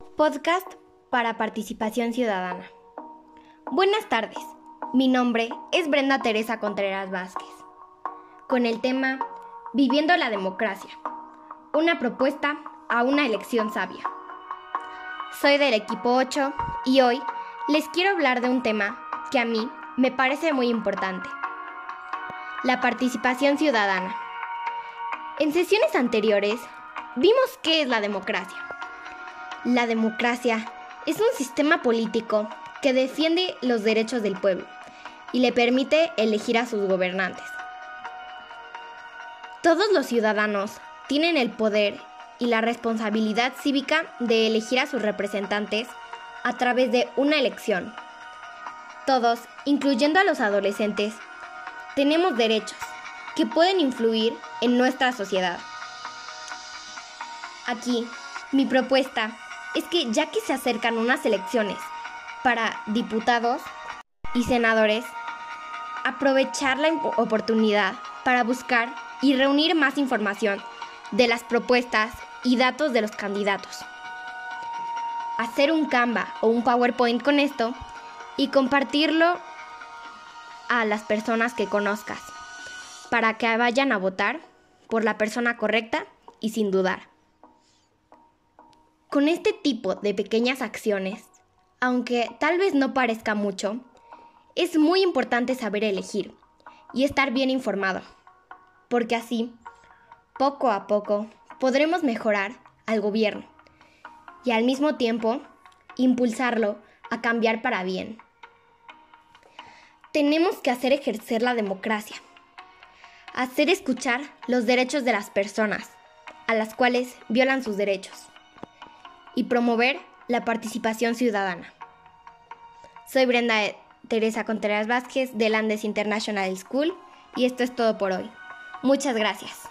Podcast para participación ciudadana. Buenas tardes, mi nombre es Brenda Teresa Contreras Vázquez, con el tema Viviendo la democracia, una propuesta a una elección sabia. Soy del equipo 8 y hoy les quiero hablar de un tema que a mí me parece muy importante, la participación ciudadana. En sesiones anteriores vimos qué es la democracia la democracia es un sistema político que defiende los derechos del pueblo y le permite elegir a sus gobernantes. Todos los ciudadanos tienen el poder y la responsabilidad cívica de elegir a sus representantes a través de una elección. Todos, incluyendo a los adolescentes, tenemos derechos que pueden influir en nuestra sociedad. Aquí, mi propuesta es que ya que se acercan unas elecciones para diputados y senadores, aprovechar la oportunidad para buscar y reunir más información de las propuestas y datos de los candidatos. Hacer un Canva o un PowerPoint con esto y compartirlo a las personas que conozcas para que vayan a votar por la persona correcta y sin dudar. Con este tipo de pequeñas acciones, aunque tal vez no parezca mucho, es muy importante saber elegir y estar bien informado, porque así, poco a poco, podremos mejorar al gobierno y al mismo tiempo impulsarlo a cambiar para bien. Tenemos que hacer ejercer la democracia, hacer escuchar los derechos de las personas a las cuales violan sus derechos y promover la participación ciudadana. Soy Brenda Teresa Contreras Vázquez del Andes International School y esto es todo por hoy. Muchas gracias.